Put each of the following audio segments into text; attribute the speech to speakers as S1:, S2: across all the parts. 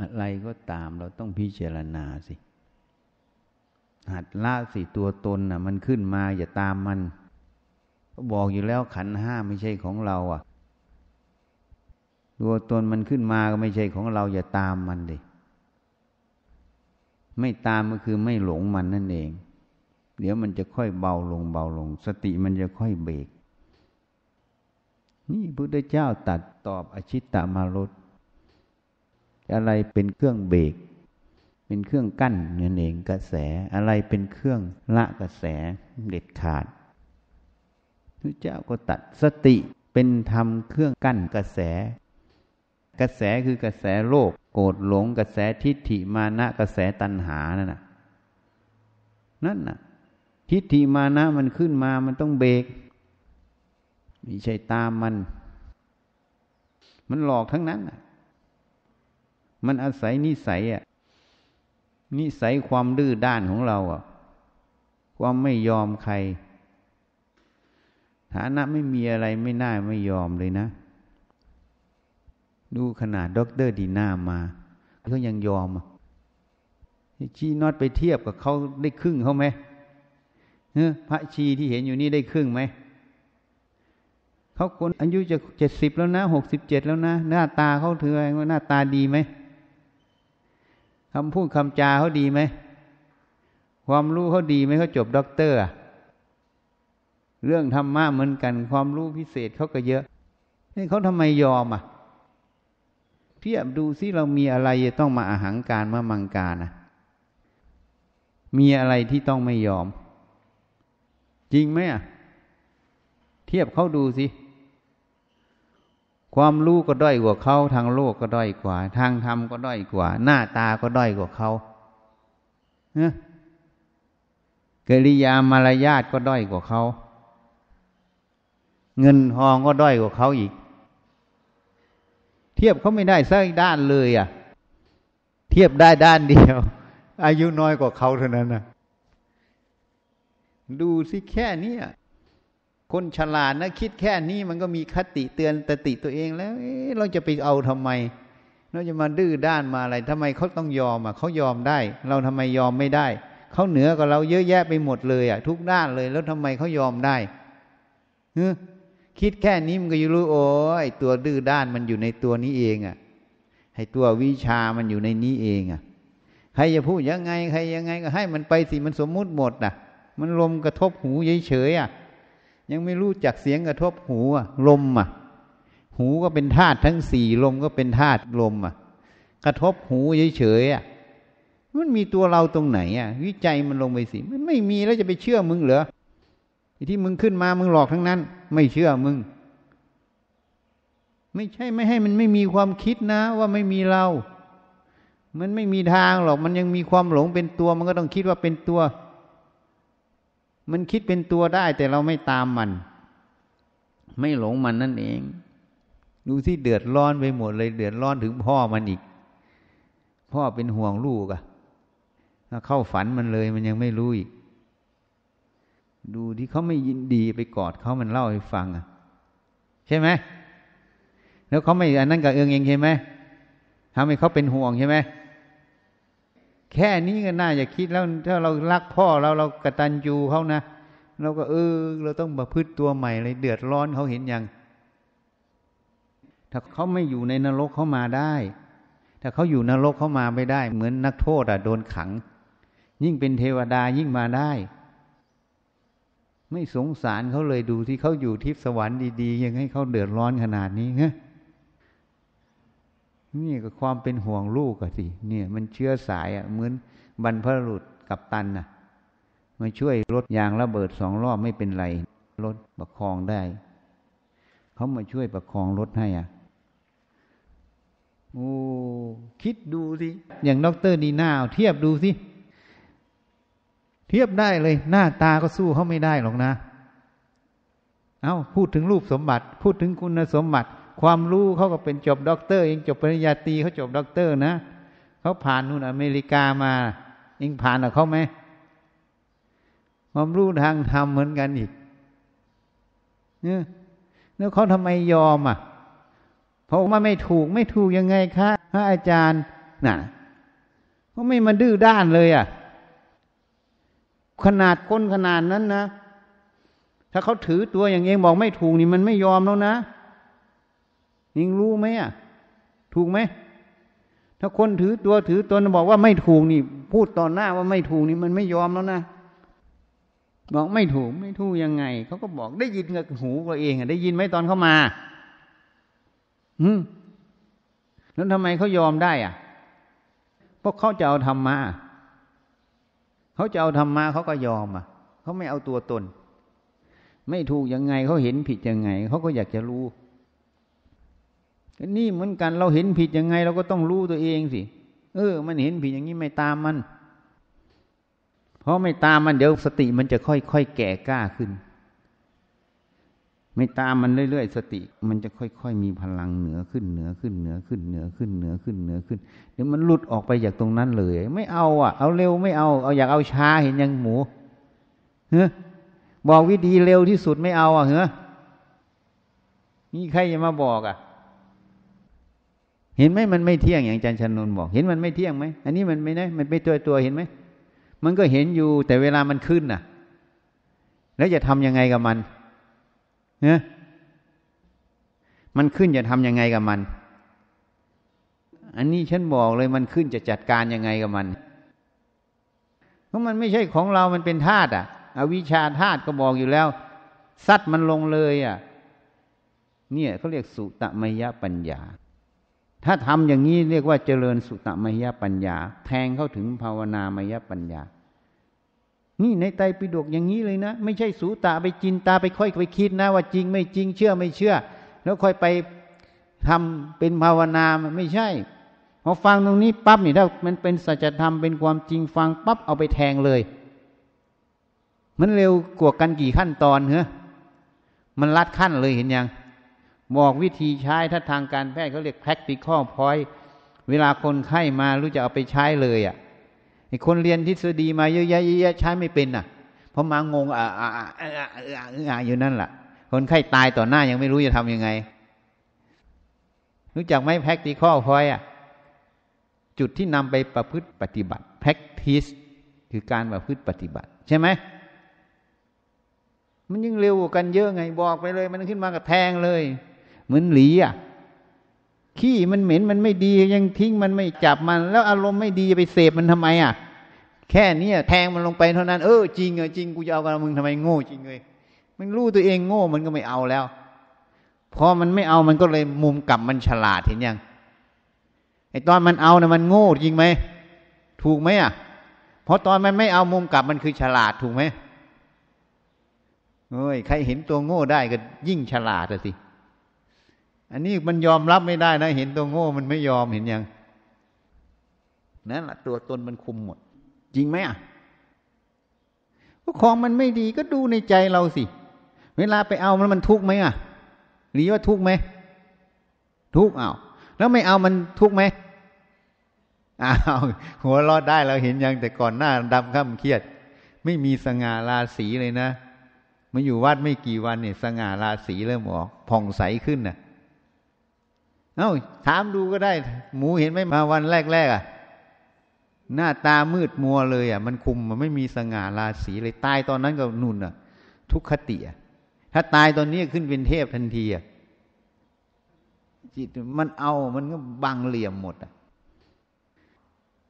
S1: อะไรก็ตามเราต้องพิจารณาสิ หัดละสิตัวตนน่ะ มันขึ้นมาอย่าตามมันก็บอกอยู่แล้วขันห้าไม่ใช่ของเรา อะ ตัวตนมันขึ้นมาก็ไม่ใช่ของเรา อย่าตามมันดิไม่ตามก็คือไม่หลงมันนั่นเอง เดี๋ยวมันจะค่อยเบาลงเบาลง สติมันจะค่อยเบรกนี่พุทธเจ้าตัดตอบอชิตตมารส อะไรเป็นเครื่องเบรกเป็นเครื่องกั้นนั่นเองกระแสอะไรเป็นเครื่องละกระแสเด็ดขาดพระเจ้าก็ตัดสติเป็นธรรมเครื่องกั้นกระแส กระแสคือกระแสโลกโกรธหลงกระแสทิฏฐิมานะกระแสตัณหานั่นน่ะนั่นน่ะ ทิฏฐิมานะมันขึ้นมามันต้องเบรกไม่ใช่ตามมัน มันหลอกทั้งนั้นน่ะ มันอาศัยนิสัยอะนิสัยความดื้อด้านของเราอะ ความไม่ยอมใคร ฐานะไม่มีอะไรไม่น่าไม่ยอมเลยนะ ดูขนาดด็อกเตอร์ดีน่ามาเขายังยอมชีนอตไปเทียบกับเขาได้ครึ่งเขาไหมเพระชีที่เห็นอยู่นี่ได้ครึ่งไหมเขาคนอายุจะเจ็ดสิบแล้วนะหกสิบเจ็ดแล้วนะ หน้าตาเขาถือว่าหน้าตาดีไหม คำพูดคำจาเขาดีไหม ความรู้เขาดีไหมเขาจบด็อกเตอร์เรื่องธรรมะเหมือนกัน ความรู้พิเศษเขาก็เยอะ นี่เขาทำไมยอมอะ เทียบดูซิเรามีอะไรจะต้องมาอาหังการมามังการนะมีอะไรที่ต้องไม่ยอม จริงไหมอะ เทียบเขาดูสิ ความรู้ก็ด้อยกว่าเขาทางโลกก็ด้อยกว่า ทางธรรมก็ด้อยกว่า หน้าตาก็ด้อยกว่าเขาเนะกริยามารยาทก็ด้อยกว่าเขา เงินทองก็ด้อยกว่าเขาอีก เทียบเขาไม่ได้สักด้านเลยอะ เทียบได้ด้านเดียว อายุน้อยกว่าเขาเท่านั้นนะดูสิแค่นี้ คนฉลาดนะคิดแค่นี้มันก็มีคติเตือนตติตัวเองแล้วเเราจะไปเอาทำไม เราจะมาดื้อด้านมาอะไรทำไมเขาต้องยอมอะเขายอมได้ เราทำไมยอมไม่ได้เขาเหนือกว่าเราเยอะแยะไปหมดเลยอะ ทุกด้านเลยแล้วทำไมเขายอมได้เฮ้คิดแค่นี้มันก็ยูรู้โอ้ยตัวดื้อด้านมันอยู่ในตัวนี้เองอะให้ตัววิชามันอยู่ในนี้เองอะ ใครจะพูดยังไง ใครยังไงก็ให้มันไปสิมันสมมุติหมดอะ มันลมกระทบหูเฉยๆอะ ยังไม่รู้จักเสียงกระทบหูอะลมอะ หูก็เป็นธาตุทั้งสี่ลมก็เป็นธาตุลมอะ กระทบหูเฉยๆอะมันมีตัวเราตรงไหนอะ วิจัยมันลงไปสิ มันไม่มีแล้วจะไปเชื่อมึงเหรอที่มึงขึ้นมามึงหลอกทั้งนั้น ไม่เชื่อมึง ไม่ใช่ไม่ให้มันไม่มีความคิดนะ ว่าไม่มีเรา มันไม่มีทางหรอก มันยังมีความหลงเป็นตัว มันก็ต้องคิดว่าเป็นตัว มันคิดเป็นตัวได้แต่เราไม่ตามมัน ไม่หลงมันนั่นเอง ดูที่เดือดร้อนไปหมดเลย เดือดร้อนถึงพ่อมันอีก พ่อเป็นห่วงลูกอะเข้าฝันมันเลยมันยังไม่รู้อีก ดูที่เขาไม่ยินดีไปกอดเขามันเล่าให้ฟังอะใช่ไหมแล้วเขาไม่อันนั้นกับเองเองใช่ไหมทำให้เขาเป็นห่วงใช่ไหม แค่นี้ก็น่าจะคิดแล้วถ้าเรารักพ่อเราเรากตัญญูเขานะเราก็เออ เราต้องประพฤติตัวใหม่เลยเดือดร้อนเขาเห็นยังถ้าเขาไม่อยู่ในนรกเขามาได้ ถ้าเขาอยู่นรกเขามาไม่ได้ เหมือนนักโทษอะโดนขัง ยิ่งเป็นเทวดายิ่งมาได้ ไม่สงสารเขาเลยดูที่เขาอยู่ทิพสวรรค์ดี ๆ ยังให้เขาเดือดร้อนขนาดนี้เฮ้ นี่ก็ความเป็นห่วงลูกอะสิเนี่ยมันเชื้อสายอะเหมือนบรรพบุรุษกับตันน่ะมาช่วยรถยางระเบิดสองรอบไม่เป็นไรรถประคองได้ เขามาช่วยประคองรถให้อะโอ้คิดดูสิ อย่างดร.ดีน่าเทียบดูสิ เทียบได้เลย หน้าตาก็สู้เขาไม่ได้หรอกนะ เอ้าพูดถึงรูปสมบัติ พูดถึงคุณสมบัติ ความรู้เขาก็เป็นจบด็อกเตอร์เอ็งจบปริญญาตรีเขาจบด็อกเตอร์นะเขาผ่านนู่นอเมริกามาเอ็งผ่านกับเขาไหมความรู้ทางธรรมเหมือนกันอีกเนี่ยแล้วเขาทำไมยอมอะ เพราะว่าไม่ถูกไม่ถูกยังไงคะพระอาจารย์น่ะเขาไม่มาดื้อด้านเลยอะ ขนาดคนขนาดนั้นนะถ้าเขาถือตัวอย่างเองบอกไม่ถูกนี่มันไม่ยอมแล้วนะ ยิงรู้ไหมอะ ถูกไหม ถ้าคนถือตัวถือตนบอกว่าไม่ถูกนี่ พูดต่อหน้าว่าไม่ถูกนี่มันไม่ยอมแล้วนะบอกไม่ถูกไม่ถูกยังไงเขาก็บอกได้ยินกับหูตัวเองอะได้ยินไหมตอนเขามา อืมแล้วทำไมเขายอมได้ อะเพราะเขาจะเอาธรรมะเขาจะเอาธรรมะเขาก็ยอมอะเขาไม่เอาตัวตน ไม่ถูกยังไงเขาเห็นผิดยังไงเขาก็อยากจะรู้ นี่เหมือนกันเราเห็นผิดยังไง เราก็ต้องรู้ตัวเองสิ เออ มันเห็นผิดอย่างนี้ไม่ตามมัน เพราะไม่ตามมันเดี๋ยวสติมันจะค่อยๆแก่กล้าขึ้น ไม่ตามมันเรื่อยๆสติ มันจะค่อยๆมีพลังเหนือขึ้นเหนือขึ้นเหนือขึ้นเหนือขึ้นเหนือขึ้นเหนือขึ้นเดี๋ยวมันหลุดออกไปจากตรงนั้นเลย ไม่เอาอะ เอาเร็วไม่เอาเอาอยากเอาช้าเห็นยังหมูเฮ้บอกวิธีเร็วที่สุดไม่เอาอะเหรอมีใครจะมาบอกอะ เห็นไหมมันไม่เที่ยงอย่างอาจารย์ชนนบอก เห็นมันไม่เที่ยงไหมอันนี้มันไม่ได้มันไม่ตัวตัวเห็นไหมมันก็เห็นอยู่แต่เวลามันขึ้นน่ะ แล้วจะทำยังไงกับมันเนี่ยมันขึ้นจะทำยังไงกับมัน อันนี้ฉันบอกเลยมันขึ้นจะจัดการยังไงกับมัน เพราะมันไม่ใช่ของเรา มันเป็นธาตุอะ อวิชชาธาตุก็บอกอยู่แล้วซัดมันลงเลยอะ เนี่ยเขาเรียกสุตมยปัญญา ถ้าทำอย่างนี้เรียกว่าเจริญสุตมยปัญญา แทงเข้าถึงภาวนามยปัญญา นี่ในไตรปิฎกอย่างนี้เลยนะ ไม่ใช่สูตาไปจินตาไปค่อยไปคิดนะ ว่าจริงไม่จริงเชื่อไม่เชื่อ แล้วค่อยไปทำเป็นภาวนาไม่ใช่พอฟังตรงนี้ปั๊บนี่ถ้ามันเป็นสัจธรรมเป็นความจริงฟังปั๊บเอาไปแทงเลย มันเร็วกว่ากันกี่ขั้นตอนเหรอมันลัดขั้นเลยเห็นยัง บอกวิธีใช้ถ้าทางการแพทย์เขาเรียก practical point เวลาคนไข้มารู้จะเอาไปใช้เลยอะไอคนเรียนทฤษฎีมาเยอะแยะใช้ไม่เป็นอะเพราะมางงอะอะอะอะอะอยู่นั่นแหละคนไข้ตายต่อหน้ายังไม่รู้จะทำยังไง รู้จักไหม practical point อะจุดที่นำไปประพฤติปฏิบัติ practice คือการประพฤติปฏิบัติ ใช่ไหมมันยิ่งเร็วกว่ากันเยอะไงบอกไปเลย มันขึ้นมากับแทงเลย เหมือนหลีอะขี้มันเหม็นมันไม่ดียังทิ้งมันไม่จับมัน แล้วอารมณ์ไม่ดีไปเสพมันทำไมอะ แค่นี้แทงมันลงไปเท่านั้น เออจริงเออจริงกูจะเอากับมึงทำไมโง่จริงเลยมันรู้ตัวเองโง่มันก็ไม่เอาแล้วพอมันไม่เอามันก็เลยมุมกลับมันฉลาดเห็นยังไอตอนมันเอาน่ะมันโง่จริงไหมถูกไหมอะเพราะตอนมันไม่เอามุมกลับมันคือฉลาดถูกไหมเฮ้ยใครเห็นตัวโง่ได้ก็ยิ่งฉลาดสิ อันนี้มันยอมรับไม่ได้นะ เห็นตัวโง่มันไม่ยอมเห็นยังนั่นแหละตัวตนมันคุมหมด จริงไหมอะของมันไม่ดีก็ดูในใจเราสิ เวลาไปเอามันมันทุกข์ไหมอะหรือว่าทุกข์ไหมทุกข์เอาแล้วไม่เอามันทุกข์ไหมอ้าวหัวรอดได้เราเห็นยังแต่ก่อนหน้าดำข้ามเครียด ไม่มีสง่าราศีเลยนะมาอยู่วัดไม่กี่วันเนี่ยสง่าราศีเริ่มออกผ่องใสขึ้นน่ะ เอ้าถามดูก็ได้ หมูเห็นไหมมาวันแรกๆอะ หน้าตามืดมัวเลยอะ มันคุมมันไม่มีสง่าราศีเลยตายตอนนั้นก็นุ่นอะ ทุกขติอะถ้าตายตอนนี้ขึ้นเป็นเทพทันทีอะจิตมันเอามันก็บังเหลี่ยมหมดอะ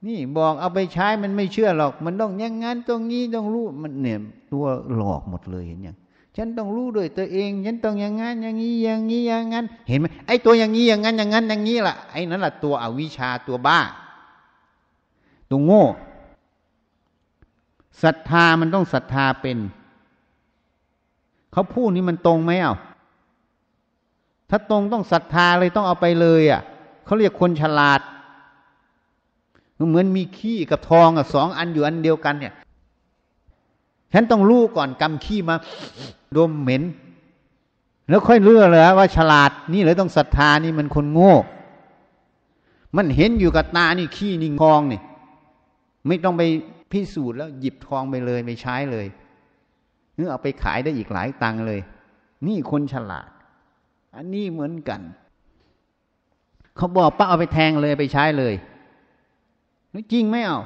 S1: นี่บอกเอาไปใช้มันไม่เชื่อหรอก มันต้องอย่างงั้นตรงนี้ต้องรู้มันเนี่ยตัวหลอกหมดเลยเห็นยัง ฉันต้องรู้ด้วยตัวเอง ฉันต้องอย่างงั้นอย่างนี้อย่างนี้อย่างงั้น เห็นไหมไอ้ตัวอย่างนี้อย่างงั้นอย่างงั้นอย่างนี้ล่ะไอ้นั่นแหละตัวอวิชชาตัวบ้า ตัวโง่ศรัทธามันต้องศรัทธาเป็น เขาพูดนี่มันตรงไหมเอ้าถ้าตรงต้องศรัทธาเลยต้องเอาไปเลยอะเขาเรียกคนฉลาดเหมือนมีขี้กับทองอะสองอันอยู่อันเดียวกันเนี่ย ฉันต้องรู้ก่อนกำขี้มาดมเหม็น แล้วค่อยเลือกเลยว่าฉลาดนี่เลยต้องศรัทธานี่มันคนโง่ มันเห็นอยู่กับตานี่ขี้นี่งทองนี่ไม่ต้องไปพิสูจน์แล้วหยิบทองไปเลยไปใช้เลยนึกเอาไปขายได้อีกหลายตังค์เลย นี่คนฉลาด อันนี้เหมือนกัน เขาบอกป้าเอาไปแทงเลยไปใช้เลยจริงไหมเอา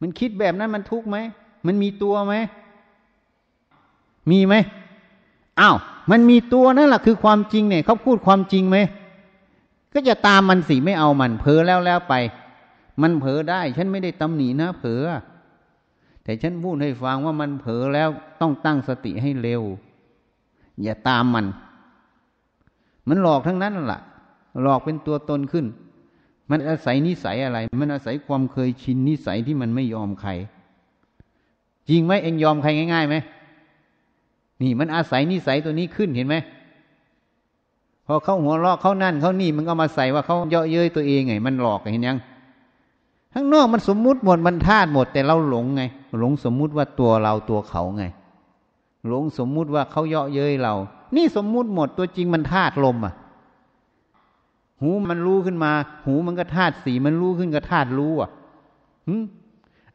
S1: มันคิดแบบนั้นมันทุกข์ไหม มันมีตัวไหม มีไหมอ้าว มันมีตัวนั่นแหละคือความจริงเนี่ยเขาพูดความจริงไหม ก็จะตามมันสิไม่เอามันเผลอแล้วแล้วไป มันเผลอได้ ฉันไม่ได้ตำหนินะเผลอ แต่ฉันพูดให้ฟังว่ามันเผลอแล้วต้องตั้งสติให้เร็ว อย่าตามมัน มันหลอกทั้งนั้นแหละหลอกเป็นตัวตนขึ้น มันอาศัยนิสัยอะไร มันอาศัยความเคยชินนิสัยที่มันไม่ยอมใคร จริงไหมเองยอมใครง่ายๆไหมนี่มันอาศัยนิสัยตัวนี้ขึ้นเห็นไหมพอเขาหัวเราะเขานั่นเขานี่มันก็มาใส่ว่าเขาเยาะเย้ยตัวเองไง มันหลอกเห็นยังข้างนอกมันสมมุติหมดมันธาตุหมด แต่เราหลงไง หลงสมมุติว่าตัวเราตัวเขาไง หลงสมมุติว่าเขาเยาะเย้ยเรา นี่สมมุติหมดตัวจริงมันธาตุลมอะ หูมันรู้ขึ้นมา หูมันก็ธาตุสีมันรู้ขึ้นก็ธาตุรู้อะ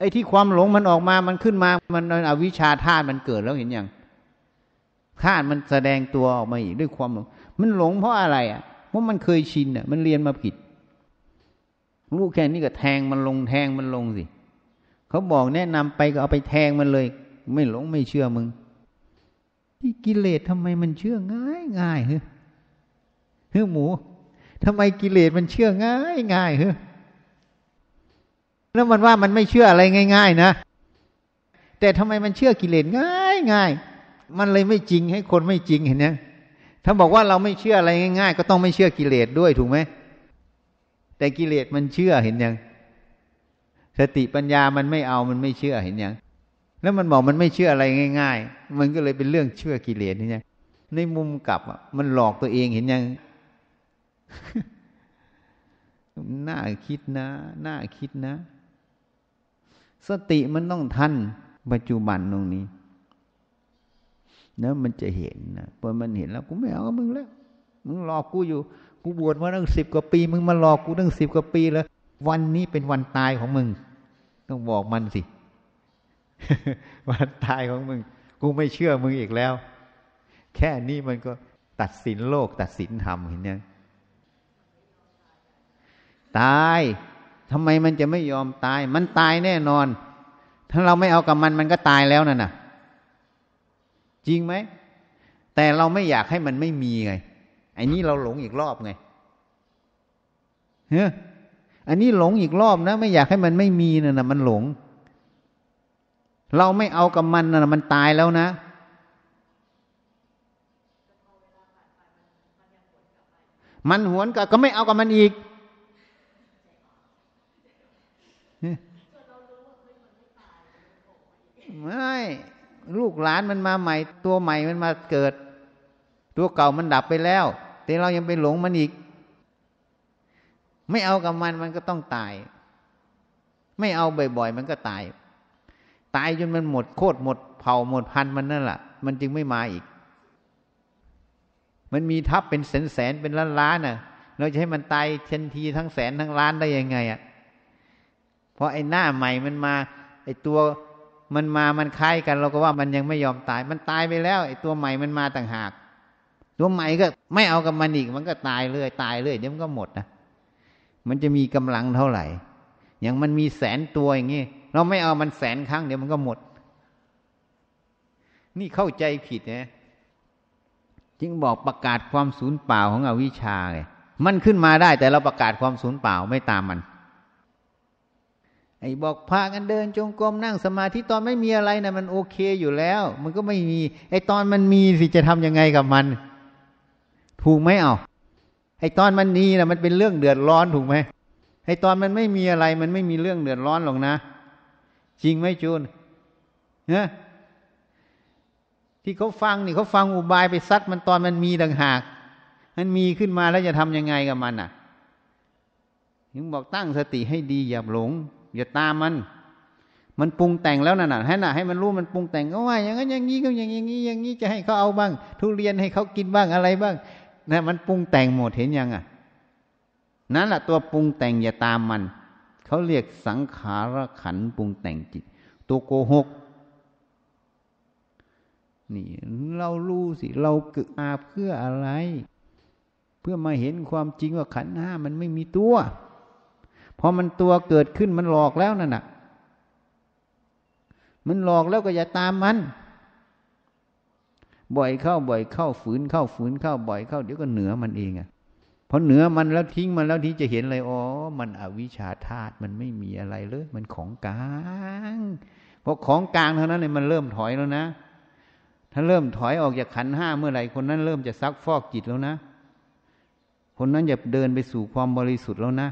S1: อ้ที่ความหลงมันออกมามันขึ้นมา มันอวิชชาธาตุมันเกิดแล้วเห็นยังธาตุมันแสดงตัวออกมาอีกด้วยความหลง มันหลงเพราะอะไรอะเพราะมันเคยชินอะ มันเรียนมาผิดรู้แค่นี้ก็แทงมันลงแทงมันลงสิเขาบอกแนะนำไปก็เอาไปแทงมันเลย ไม่หลงไม่เชื่อมึง ที่กิเลสทำไมมันเชื่อง่ายง่ายเฮ้ยเฮ้ยหมูทำไมกิเลสมันเชื่อง่ายง่ายเฮ้ย แล้วมันว่ามันไม่เชื่ออะไรง่าย ๆ นะ แต่ทำไมมันเชื่อกิเลสง่ายง่ายมันเลยไม่จริงให้คนไม่จริงเห็นยังถ้าบอกว่าเราไม่เชื่ออะไรง่าย ๆ ก็ต้องไม่เชื่อกิเลสด้วยถูกไหมแต่กิเลสมันเชื่อเห็นยังสติปัญญามันไม่เอามันไม่เชื่อเห็นยังแล้วมันบอกมันไม่เชื่ออะไรง่าย ๆ มันก็เลยเป็นเรื่องเชื่อกิเลสนี่ยังในมุมกลับมันหลอกตัวเองเห็นยังน่าคิดนะ น่าคิดนะ สติมันต้องทันปัจจุบันตรงนี้นะมันจะเห็นนะพอมันเห็นแล้วกูไม่เอามึงแล้ว มึงหลอกกูอยู่ กูบวชมาตั้งสิบกว่าปี มึงมาหลอกกูตั้งสิบกว่าปีแล้ว วันนี้เป็นวันตายของมึง ต้องบอกมันสิ วันตายของมึง กูไม่เชื่อมึงอีกแล้ว แค่นี้มันก็ตัดสินโลก ตัดสินธรรมเห็นยังตาย ทำไมมันจะไม่ยอมตาย มันตายแน่นอน ถ้าเราไม่เอากับมันมันก็ตายแล้วนั่นน่ะ จริงไหม แต่เราไม่อยากให้มันไม่มีไง ไอ้นี้เราหลงอีกรอบไงเฮ้ยอันนี้หลงอีกรอบนะ ไม่อยากให้มันไม่มีน่ะนะมันหลง เราไม่เอากับมันน่ะมันตายแล้วนะมันหวนกับก็ไม่เอากับมันอีก ไม่ลูกหลานมันมาใหม่ ตัวใหม่มันมาเกิด ตัวเก่ามันดับไปแล้ว แต่เรายังไปหลงมันอีก ไม่เอากับมันมันก็ต้องตาย ไม่เอาบ่อยๆมันก็ตาย ตายจนมันหมดโคตรหมดเผ่าหมดพันมันนั่นแหละมันจึงไม่มาอีก มันมีทัพเป็นแสนแสนเป็นล้านล้านน่ะ เราจะให้มันตายเชนทีทั้งแสนทั้งล้านได้ยังไงอะ เพราะไอ้หน้าใหม่มันมา ไอ้ตัวมันมามันคล้ายกัน เราก็ว่ามันยังไม่ยอมตาย มันตายไปแล้ว ไอ้ตัวใหม่มันมาต่างหาก ตัวใหม่ก็ไม่เอากับมันอีก มันก็ตายเรื่อยตายเรื่อยเดี๋ยวมันก็หมดนะมันจะมีกำลังเท่าไหร่ อย่างมันมีแสนตัวอย่างนี้เราไม่เอามันแสนครั้งเดี๋ยวมันก็หมด นี่เข้าใจผิดนะจึงบอกประกาศความสูญเปล่าของอวิชชาไงมันขึ้นมาได้แต่เราประกาศความสูญเปล่าไม่ตามมัน ไอ้บอกพากันเดินจงกรมนั่งสมาธิตอนไม่มีอะไรนะมันโอเคอยู่แล้ว มันก็ไม่มีไอ้ตอนมันมีสิจะทำยังไงกับมัน ถูกไหมเอาไอ้ตอนมันมีนะมันเป็นเรื่องเดือดร้อนถูกไหมไอ้ตอนมันไม่มีอะไร มันไม่มีเรื่องเดือดร้อนหรอกนะ จริงไหมจูนเนี่ยที่เขาฟังนี่เขาฟังอุบายไปซัดมันตอนมันมีดังหาก มันมีขึ้นมาแล้วจะทำยังไงกับมันอะถึงบอกตั้งสติให้ดีอย่าหลง อย่าตามมัน มันปรุงแต่งแล้วน่ะให้น่ะให้มันรู้มันปรุงแต่งก็ว่าอย่างนั้นอย่างนี้ก็อย่างนี้อย่างนี้จะให้เขาเอาบ้าง ทุเรียนให้เขากินบ้างอะไรบ้างนะมันปรุงแต่งหมดเห็นยังอะนั่นแหละตัวปรุงแต่งอย่าตามมัน เขาเรียกสังขารขันปรุงแต่งจิต ตัวโกหกนี่เรารู้สิ เราเกิดมาเพื่ออะไร เพื่อมาเห็นความจริงว่าขันห้ามันไม่มีตัว พอมันตัวเกิดขึ้นมันหลอกแล้วนั่นน่ะ มันหลอกแล้วก็อย่าตามมัน บ่อยเข้าบ่อยเข้าฝืนเข้าฝืนเข้าบ่อยเข้าเดี๋ยวก็เหนือมันเองอะพอเหนือมันแล้วทิ้งมันแล้วที่จะเห็นเลยอ๋อ มันอวิชชาธาตุมันไม่มีอะไรเลย มันของกลางพอของกลางเท่านั้นเลยมันเริ่มถอยแล้วนะ ถ้าเริ่มถอยออกจากขันห้าเมื่อไหร่คนนั้นเริ่มจะซักฟอกจิตแล้วนะ คนนั้นจะเดินไปสู่ความบริสุทธิ์แล้วนะ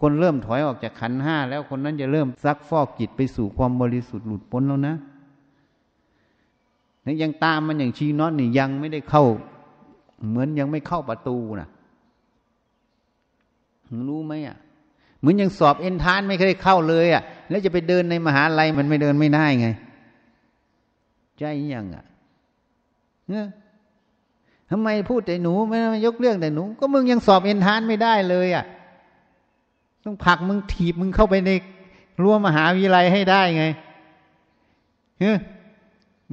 S1: คนเริ่มถอยออกจากขันห้าแล้วคนนั้นจะเริ่มซักฟอกจิตไปสู่ความบริสุทธิ์หลุดพ้นแล้วนะยังตามมันอย่างชีนอตนี่ยังไม่ได้เข้า เหมือนยังไม่เข้าประตูนะรู้ไหมอะ เหมือนยังสอบเอ็นทานไม่เคยเข้าเลยอะ แล้วจะไปเดินในมหาลัยมันไม่เดินไม่ได้ไงใจยังอะเนี่ยทำไมพูดแต่หนูไม่ยกเรื่องแต่หนู ก็มึงยังสอบเอ็นทานไม่ได้เลยอะ ต้องผลักมึงถีบมึงเข้าไปในรั้วมหาวิทยาลัยให้ได้ไงเฮ้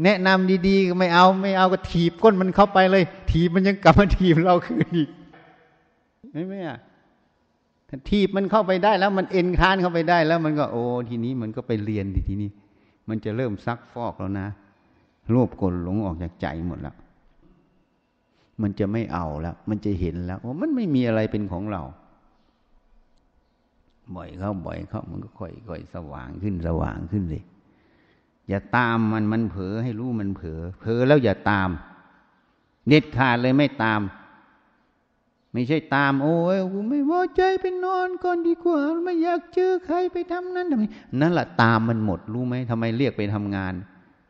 S1: แนะนำดีๆก็ไม่เอาไม่เอาก็ถีบก้นมันเข้าไปเลย ถีบมันยังกลับมาถีบเราคืนอีกไม่ไหมอะถ้าถีบมันเข้าไปได้แล้วมันเอ็นคานเข้าไปได้แล้ว มันก็โอ้ทีนี้มันก็ไปเรียนทีนี้มันจะเริ่มซักฟอกแล้วนะโลภกลหลงออกจากใจหมดแล้ว มันจะไม่เอาแล้ว มันจะเห็นแล้วว่ามันไม่มีอะไรเป็นของเรา บ่อยเข้าบ่อยเข้ามันก็ค่อยๆสว่างขึ้นสว่างขึ้นเลยอย่าตามมันมันเผลอให้รู้มันเผลอเผลอแล้วอย่าตาม เด็ดขาดเลยไม่ตาม ไม่ใช่ตาม โอ้ยกูไม่พอใจไปนอนก่อนดีกว่าไม่อยากเจอใครไปทำนั้นทำนี้นั่นแหละตามมันหมดรู้ไหมทำไมเรียกไปทำงาน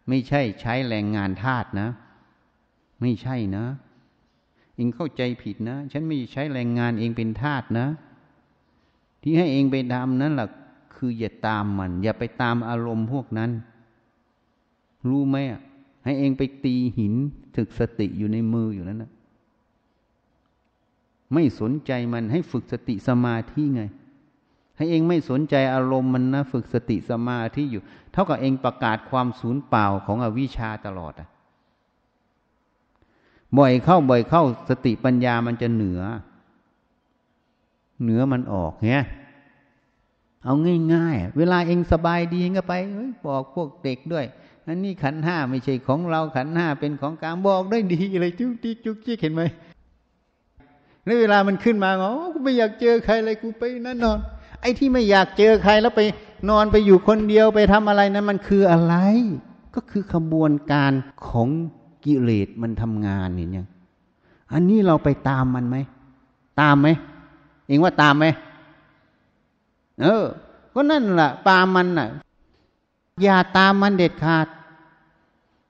S1: ไม่ใช่ใช้แรงงานทาสนะ ไม่ใช่นะเองเข้าใจผิดนะ ฉันไม่ใช้แรงงานเองเป็นทาสนะ ที่ให้เองไปทำนั้นแหละคืออย่าตามมัน อย่าไปตามอารมณ์พวกนั้น รู้ไหมอะให้เองไปตีหินถึกสติอยู่ในมืออยู่นั้นนะไม่สนใจมันให้ฝึกสติสมาธิไง ให้เองไม่สนใจอารมณ์มันนะ ฝึกสติสมาธิอยู่ เท่ากับเองประกาศความสูญเปล่าของอวิชชาตลอดอะบ่อยเข้าบ่อยเข้าสติปัญญามันจะเหนือ เหนือมันออกเงี้ยเอาง่ายๆ เวลาเองสบายดีก็ไปบอกพวกเด็กด้วยอันนี้ขันห้าไม่ใช่ของเราขันห้าเป็นของกลางบอกได้ดีเลยจุกจิกจุกจิ๊กเห็นไหมแล้วเวลามันขึ้นมาอ๋อกูไม่อยากเจอใครเลยกูไปนั่นนอน ไอ้ที่ไม่อยากเจอใครแล้วไปนอนไปอยู่คนเดียวไปทำอะไรนั้นมันคืออะไร ก็คือขบวนการของกิเลสมันทำงานเนี่ยอันนี้เราไปตามมันไหม ตามไหม องว่าตามไหมเออ ก็นั่นแหละตามมันน่ะ อย่าตามมันเด็ดขาด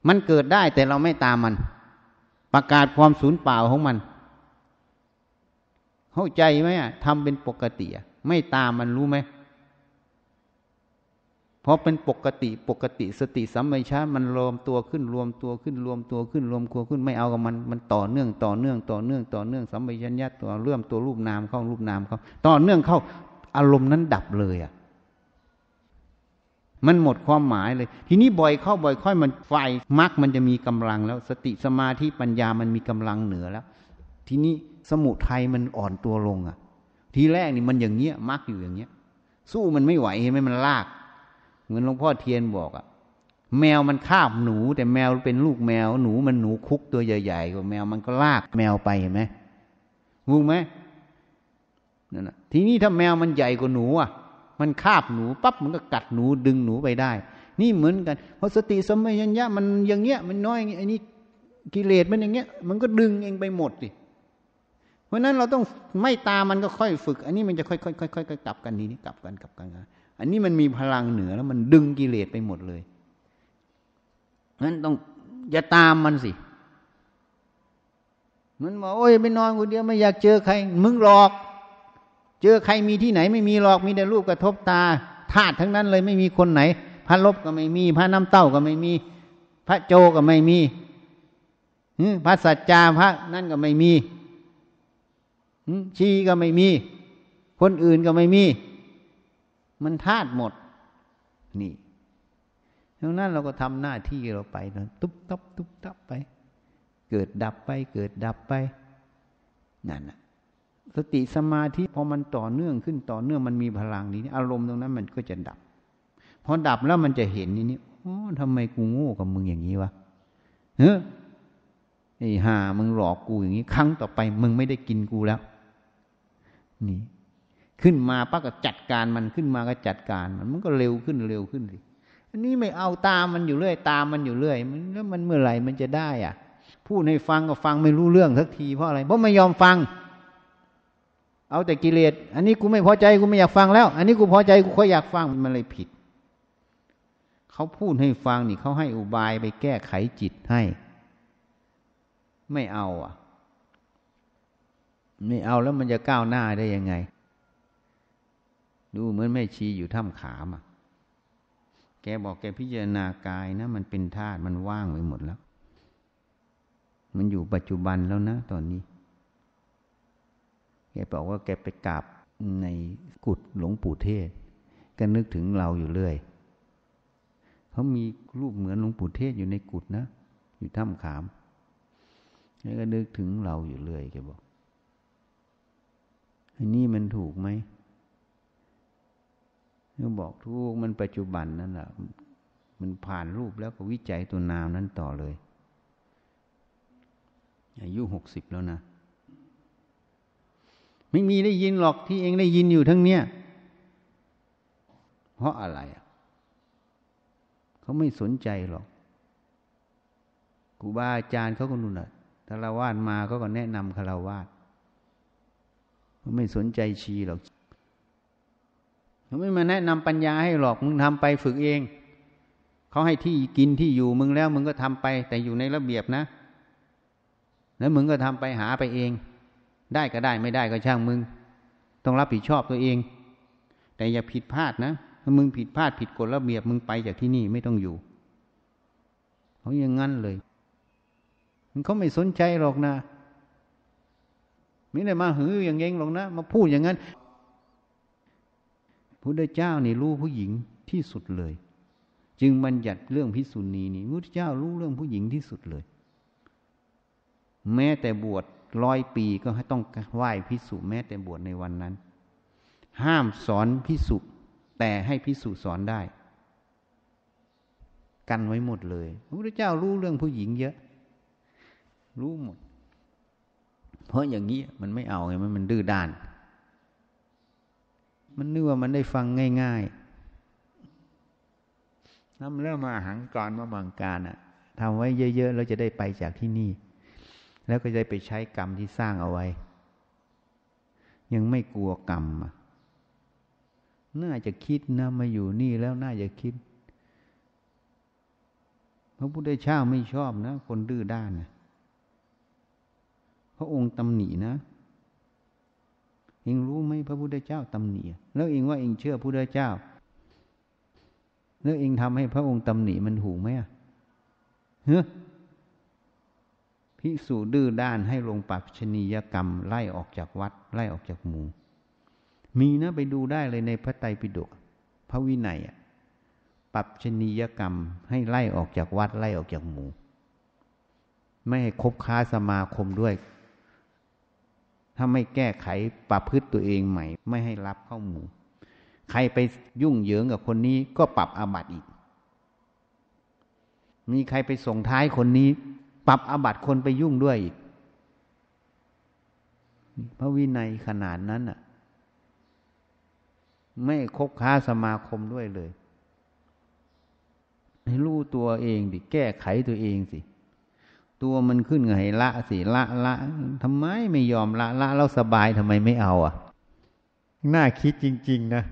S1: มันเกิดได้แต่เราไม่ตามมัน ประกาศความสูญเปล่าของมัน เข้าใจไหมอะทำเป็นปกติอะไม่ตามมันรู้ไหม พราะเป็นปกติปกติสติสัมปชัญญะมันรวมตัวขึ้นรวมตัวขึ้นรวมตัวขึ้นรวมตัวขึ้นไม่เอากับมันมันต่อเนื่องต่อเนื่องต่อเนื่องต่อเนื่องสัมปชัญญะตัวเรื่มตัวรูปนามเข้ารูปนามเข้าต่อเนื่องเข้าอารมณ์นั้นดับเลยอะมันหมดความหมายเลย ทีนี้บ่อยเข้าบ่อยค่อยมันไฟมรรคมันจะมีกำลังแล้ว สติสมาธิปัญญามันมีกำลังเหนือแล้ว ทีนี้สมุทัยมันอ่อนตัวลงอะ ทีแรกนี่มันอย่างเงี้ยมรรคอยู่อย่างเงี้ย สู้มันไม่ไหวเห็นไหมมันลาก เหมือนหลวงพ่อเทียนบอกอะแมวมันคาบหนู แต่แมวเป็นลูกแมว หนูมันหนูคุกตัวใหญ่ๆกว่าแมวมันก็ลากแมวไปเห็นไหมงงไหมนั่นแหะทีนี้ถ้าแมวมันใหญ่กว่าหนูอะ มันคาบหนูปั๊บมันก็กัดหนูดึงหนูไปได้ นี่เหมือนกันเพราะสติสมัยัญญะมันอย่างเงี้ย มันน้อยอย่างเงี้ยอันนี้กิเลสมันอย่างเงี้ย มันก็ดึงเองไปหมดสิเพราะนั้นเราต้องไม่ตามมันก็ค่อยฝึก อันนี้มันจะค่อยๆค่อยๆกลับกันนี้นี่กลับกันกลับกัน อันนี้มันมีพลังเหนือแล้วมันดึงกิเลสไปหมดเลยนั้นต้องอย่าตามมันสิมันบอกโอ้ยไปนอนคนเดียวไม่อยากเจอใคร มึงหลอก เจอใครมีที่ไหนไม่มีหรอกมีแต่รูปกระทบตาธาตุทั้งนั้นเลยไม่มีคนไหน พระลบก็ไม่มี พระน้ำเต้าก็ไม่มี พระโจก็ไม่มีพระสัจจาพระนั่นก็ไม่มีชีก็ไม่มี คนอื่นก็ไม่มี มันธาตุหมด นี่ดังนั้นเราก็ทำหน้าที่เราไปตุ๊บตับตุ๊บตับไป เกิดดับไป เกิดดับไปนั่นนะสติสมาธิพอมันต่อเนื่องขึ้นต่อเนื่องมันมีพลังนี้ อารมณ์ตรงนั้นมันก็จะดับพอดับแล้วมันจะเห็นนี่นี่อ๋อทำไมกูโง่กับมึงอย่างนี้วะเฮ้ยไอ้ห่ามึงหลอกกูอย่างนี้ ครั้งต่อไป มึงไม่ได้กินกูแล้ว นี่ ขึ้นมาป้าก็จัดการมันขึ้นมาก็จัดการมันมันก็เร็วขึ้นเร็วขึ้นสิอันนี้ไม่เอาตามมันอยู่เรื่อย ตามมันอยู่เรื่อยมันแล้วมันเมื่อไหร่มันจะได้อะพูดให้ฟังก็ฟังไม่รู้เรื่องสักทีเพราะอะไรเพราะไม่ยอมฟัง เอาแต่กิเลสอันนี้กูไม่พอใจกูไม่อยากฟังแล้ว อันนี้กูพอใจกูก็อยากฟังมันเลยผิดเขาพูดให้ฟังนี่เขาให้อุบายไปแก้ไขจิตให้ ไม่เอาอะ ไม่เอาแล้วมันจะก้าวหน้าได้ยังไง ดูเหมือนแม่ชีอยู่ถ้ำขามอะ แกบอกแกพิจารณากายนะ มันเป็นธาตุมันว่างไปหมดแล้ว มันอยู่ปัจจุบันแล้วนะ ตอนนี้ แกบอกว่าแกไปกราบในกุฏหลวงปู่เทศ ก็นึกถึงเราอยู่เรื่อยเขามีรูปเหมือนหลวงปู่เทศอยู่ในกุฏนะ อยู่ถ้ำขาม แล้วก็นึกถึงเราอยู่เรื่อยแกบอกอันนี้มันถูกไหม เขาบอกทุกมันปัจจุบันนั่นแหละมันผ่านรูปแล้วก็วิจัยตัวนามนั้นต่อเลย อายุหกสิบแล้วนะ ไม่มีได้ยินหรอกที่เองได้ยินอยู่ทั้งเนี้ยเพราะอะไรอะเขาไม่สนใจหรอกครูบาอาจารย์เขาก็นุ่นอะคารวาสมาเขาก็แนะนำคารวาสเขาไม่สนใจชีหรอก เขาไม่มาแนะนำปัญญาให้หรอกมึงทำไปฝึกเอง เขาให้ที่กินที่อยู่มึงแล้วมึงก็ทำไป แต่อยู่ในระเบียบนะ แล้วมึงก็ทำไปหาไปเอง ได้ก็ได้ไม่ได้ก็ช่างมึง ต้องรับผิดชอบตัวเอง แต่อย่าผิดพลาดนะถ้ามึงผิดพลาดผิดกฎระเบียบมึงไปจากที่นี่ไม่ต้องอยู่เขาอย่างงั้นเลยมันเขาไม่สนใจหรอกนะไม่ได้มาหืออย่างเงี้ยหรอกนะ มาพูดอย่างนั้น พระเจ้านี่รู้ผู้หญิงที่สุดเลย จึงบัญญัติเรื่องพิสุนีนี่พระเจ้ารู้เรื่องผู้หญิงที่สุดเลย แม้แต่บวชร้อยปีก็ให้ต้องไหว้พิสุแม้แต่บวชในวันนั้น ห้ามสอนพิสุแต่ให้พิสูจน์สอนได้ กันไว้หมดเลยพระพุทธเจ้ารู้เรื่องผู้หญิงเยอะ รู้หมด เพราะอย่างนี้มันไม่เอาไงมันดื้อด้าน มันนึกว่ามันได้ฟังง่ายๆน้ำเริ่มมาหังกรมาบังการอะทำไว้เยอะๆเราจะได้ไปจากที่นี่ แล้วก็จะไปใช้กรรมที่สร้างเอาไว้ ยังไม่กลัวกรรมอะน่าจะคิดนะมาอยู่นี่แล้วน่าจะคิด พระพุทธเจ้าไม่ชอบนะ คนดื้อด้านนะพระองค์ตำหนินะ เองรู้ไหมพระพุทธเจ้าตำหนิแล้วเองว่าเองเชื่อพระพุทธเจ้า แล้วเองทำให้พระองค์ตำหนิมันถูกไหมอะเฮ้พิสูจดื้อด้านให้ลงปรับชนียกรรม ไล่ออกจากวัด ไล่ออกจากหมู่ มีนะไปดูได้เลยในพระไตรปิฎกพระวินัยปรับชนียกรรม ให้ไล่ออกจากวัด ไล่ออกจากหมู่ ไม่ให้คบค้าสมาคมด้วย ถ้าไม่แก้ไขปรับพฤติตัวเองใหม่ ไม่ให้รับเข้าหมู่ ใครไปยุ่งเหยิงกับคนนี้ก็ปรับอาบัติอีก มีใครไปส่งท้ายคนนี้ ปรับอาบัติคนไปยุ่งด้วยอีกพระวินัยขนาดนั้นอะ ไม่คบค้าสมาคมด้วยเลย ให้รู้ตัวเองดิแก้ไขตัวเองสิ ตัวมันขึ้นไงละสิละละทำไมไม่ยอมละละแล้วสบายทำไมไม่เอาอะ น่าคิดจริง ๆ นะ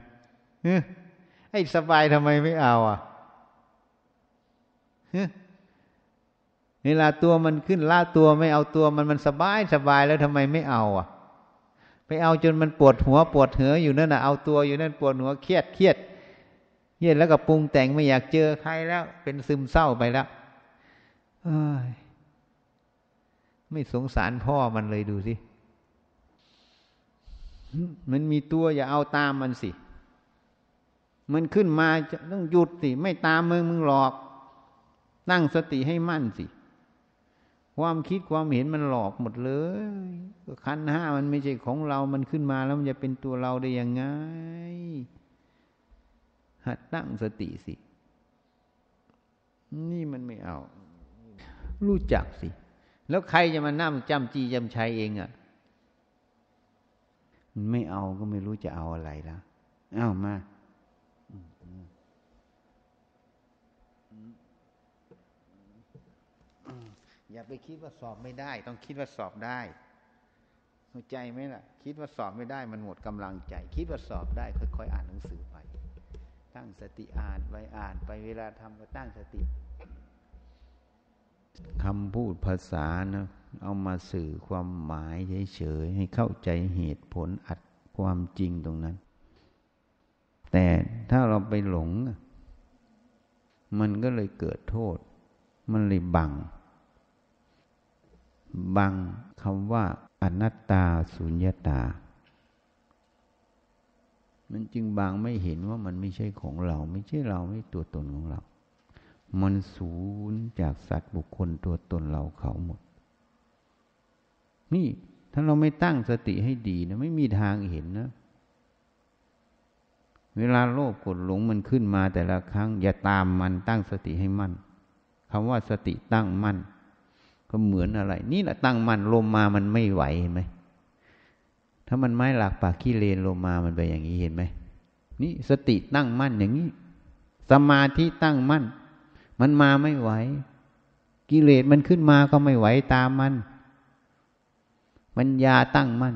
S1: ไอ้สบายทำไมไม่เอาอะเวลาตัวมันขึ้นละตัวไม่เอาตัวมันมันสบายสบายแล้วทำไมไม่เอาอะ ไปเอาจนมันปวดหัวปวดเหออยู่นั่นน่ะเอาตัวอยู่นั่นปวดหัวเครียดเครียดเครียดแล้วก็ปรุงแต่งไม่อยากเจอใครแล้ว เป็นซึมเศร้าไปแล้ว ไม่สงสารพ่อมันเลยดูสิ มันมีตัวอย่าเอาตามมันสิ มันขึ้นมาจะต้องหยุดสิ ไม่ตามมึงมึงหลอก ตั้งสติให้มั่นสิ ความคิดความเห็นมันหลอกหมดเลยขันห้ามันไม่ใช่ของเรา มันขึ้นมาแล้วมันจะเป็นตัวเราได้ยังไง หัดตั้งสติสิ นี่มันไม่เอา รู้จักสิ แล้วใครจะมานั่งจำจีจำชัยเองอะ่ะ มันไม่เอาก็ไม่รู้จะเอาอะไรแล้วเอามา อย่าไปคิดว่าสอบไม่ได้ ต้องคิดว่าสอบได้เข้าใจไหมล่ะ คิดว่าสอบไม่ได้ มันหมดกำลังใจ คิดว่าสอบได้ ค่อยๆอ่านหนังสือไป ตั้งสติอ่านไปอ่านไปเวลาทำก็ตั้งสติ คำพูดภาษานะเอามาสื่อความหมายเฉยๆให้เข้าใจเหตุผลอัดความจริงตรงนั้น แต่ถ้าเราไปหลง มันก็เลยเกิดโทษ มันเลยบัง บังคำว่าอนัตตาสุญญาตา มันจึงบางไม่เห็นว่ามันไม่ใช่ของเรา ไม่ใช่เราไม่ตัวตนของเรา มันสูญจากสัตว์บุคคลตัวตนเราเขาหมด นี่ถ้าเราไม่ตั้งสติให้ดีนะ ไม่มีทางเห็นนะ เวลาโลภกดหลงมันขึ้นมาแต่ละครั้ง อย่าตามมันตั้งสติให้มั่นคำว่าสติตั้งมั่นก็เหมือนอะไร นี่แหละตั้งมั่นลมมามันไม่ไหวเห็นไหมถ้ามันไม้หลักปากขี้เลนลมมามันไปอย่างนี้เห็นไหมนี่สติตั้งมั่นอย่างนี้ สมาธิตั้งมั่น มันมาไม่ไหว กิเลสมันขึ้นมาก็ไม่ไหวตามมัน ปัญญาตั้งมั่น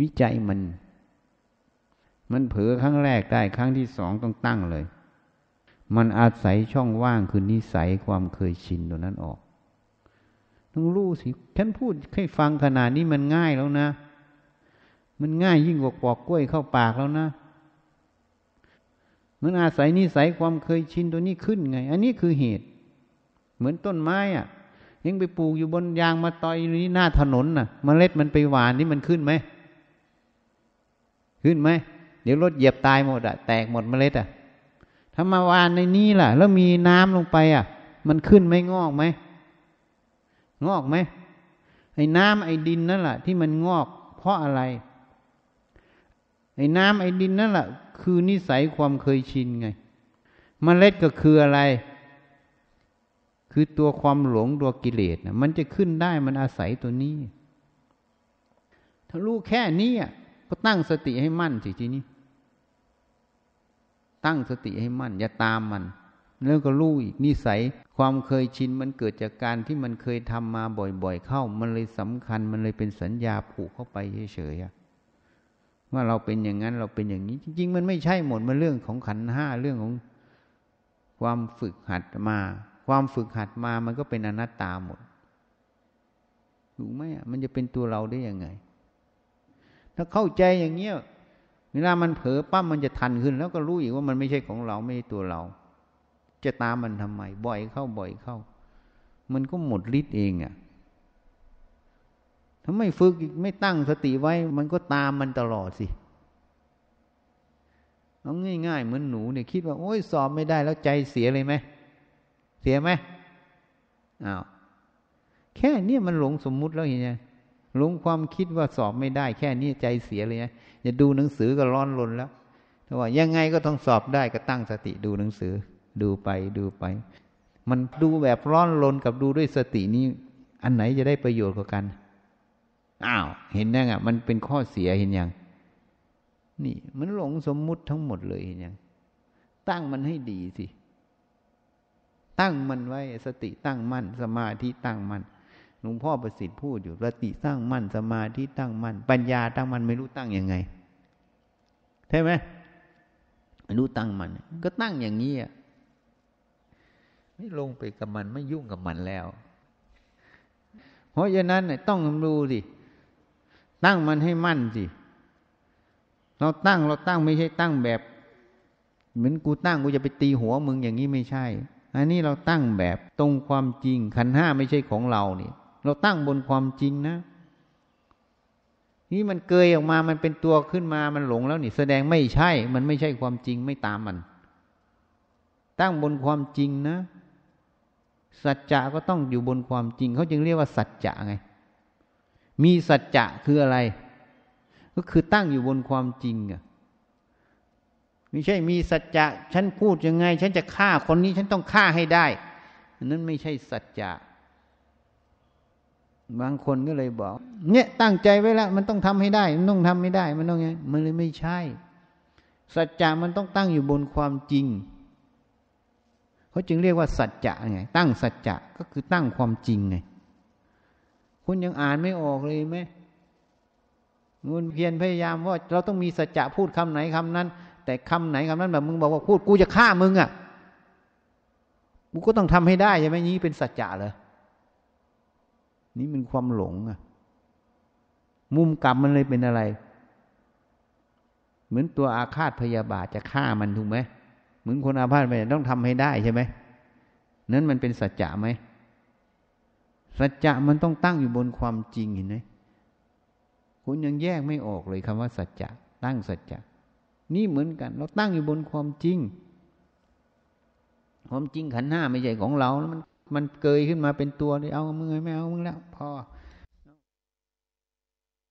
S1: วิจัยมัน มันเผลอครั้งแรกได้ครั้งที่สองต้องตั้งเลย มันอาศัยช่องว่างคือนิสัยความเคยชินตัวนั้นออกต้องรู้สิฉันพูดให้ฟังขนาดนี้มันง่ายแล้วนะ มันง่ายยิ่งกว่าปอกกล้วยเข้าปากแล้วนะ มันอาศัยนิสัยความเคยชินตัวนี้ขึ้นไง อันนี้คือเหตุ เหมือนต้นไม้อะยังไปปลูกอยู่บนยางมาตอยนี้หน้าถนนน่ะมเมล็ดมันไปหวานนี่มันขึ้นไหมขึ้นไหมเดี๋ยวรถเหยียบตายหมดอะแตกหมดเมล็ดอะถ้ามาวานในนี้ล่ะ แล้วมีน้ำลงไปอะ มันขึ้นไหมงอกไหมงอกไหมไอ้น้ำไอ้ดินนั่นแหละที่มันงอก เพราะอะไร ไอ้น้ำไอ้ดินนั่นแหละคือนิสัยความเคยชินไงมเมล็ดก็คืออะไร คือตัวความหลงตัวกิเลสนะมันจะขึ้นได้มันอาศัยตัวนี้ ถ้ารู้แค่นี้ก็ตั้งสติให้มั่นสิทีนี้ ตั้งสติให้มั่น อย่าตามมัน แล้วก็รู้อีกนิสัยความเคยชินมันเกิดจากการที่มันเคยทำมาบ่อยๆเข้า มันเลยสำคัญมันเลยเป็นสัญญาผูกเข้าไปเฉยๆ ว่าเราเป็นอย่างนั้นเราเป็นอย่างนี้ จริง ๆ มันไม่ใช่หมดมันเรื่องของขันห้าเรื่องของความฝึกหัดมา ความฝึกหัดมามันก็เป็นอนัตตาหมดถูกไหมมันจะเป็นตัวเราได้ยังไง ถ้าเข้าใจอย่างเงี้ยเวลามันเผลอปั้มมันจะทันขึ้น แล้วก็รู้อีกว่ามันไม่ใช่ของเราไม่ใช่ตัวเรา จะตามมันทำไมบ่อยเข้าบ่อยเข้า มันก็หมดฤทธิ์เองอะ่ะ ถ้าไม่ฝึกไม่ตั้งสติไว้ มันก็ตามมันตลอดสิเอาง่าย ๆ เหมือนหนูเนี่ยคิดว่า โอ้ยสอบไม่ได้แล้วใจเสียเลยไหมเสียไหมอ้าวแค่นี้มันหลงสมมุติแล้วอย่างเงี้ยหลงความคิดว่าสอบไม่ได้ แค่นี้ใจเสียเลยนะอย่าดูหนังสือก็ร้อนรนแล้วแต่ว่ายังไงก็ต้องสอบได้ก็ตั้งสติดูหนังสือ ดูไปดูไป มันดูแบบร้อนรนกับดูด้วยสตินี้ อันไหนจะได้ประโยชน์กว่ากัน อ้าว เห็นยังอะ มันเป็นข้อเสียเห็นยังนี่ มันหลงสมมุติทั้งหมดเลยเห็นยังตั้งมันให้ดีสิ ตั้งมันไว้สติตั้งมั่นสมาธิตั้งมั่นหลวงพ่อประสิทธิ์พูดอยู่สติตั้งมั่นสมาธิตั้งมั่นปัญญาตั้งมั่นไม่รู้ตั้งยังไงใช่ไหมไม่รู้ตั้งมัน ก็ตั้งอย่างนี้อะไม่ลงไปกับมันไม่ยุ่งกับมันแล้ว เพราะฉะนั้นต้องดูสิ ตั้งมันให้มั่นสิ เราตั้งเราตั้งไม่ใช่ตั้งแบบ เหมือนกูตั้งกูจะไปตีหัวมึงอย่างนี้ไม่ใช่ อันนี้เราตั้งแบบตรงความจริง ขันห้าไม่ใช่ของเราเนี่ยเราตั้งบนความจริงนะนี่มันเกยออกมา มันเป็นตัวขึ้นมา มันหลงแล้วนี่ แสดงไม่ใช่ มันไม่ใช่ความจริงไม่ตามมัน ตั้งบนความจริงนะ สัจจะก็ต้องอยู่บนความจริง เขาจึงเรียกว่าสัจจะไง มีสัจจะคืออะไร ก็คือตั้งอยู่บนความจริงอะไม่ใช่มีสัจจะฉันพูดยังไง ฉันจะฆ่าคนนี้ฉันต้องฆ่าให้ได้นั้นไม่ใช่สัจจะบางคนก็เลยบอก เนี่ยตั้งใจไว้แล้ว มันต้องทำให้ได้ มันต้องทำไม่ได้ มันต้องไงมันเลยไม่ใช่ สัจจะมันต้องตั้งอยู่บนความจริงเขาจึงเรียกว่าสัจจะไงตั้งสัจจะก็คือตั้งความจริงไง คุณยังอ่านไม่ออกเลยไหมงูเพียรพยายามว่า เราต้องมีสัจจะพูดคำไหนคำนั้น แต่คำไหนคำนั้นแบบมึงบอกว่าพูดกูจะฆ่ามึงอะกูก็ต้องทำให้ได้ใช่ไหมนี้เป็นสัจจะเลยนี่เป็นความหลงอะ มุมกลับมันเลยเป็นอะไร เหมือนตัวอาฆาตพยาบาทจะฆ่ามันถูกไหมเหมือนคนอาพาธไปต้องทำให้ได้ใช่ไหมนั้นมันเป็นสัจจะไหม สัจจะมันต้องตั้งอยู่บนความจริงเห็นไหมคุณยังแยกไม่ออกเลยคำว่าสัจจะตั้งสัจจะนี่เหมือนกัน เราตั้งอยู่บนความจริง ความจริงขันห้าไม่ใช่ของเราแล้วมันมันเกยขึ้นมาเป็นตัวเลยเอามึงไม่เอามึงแล้วพอ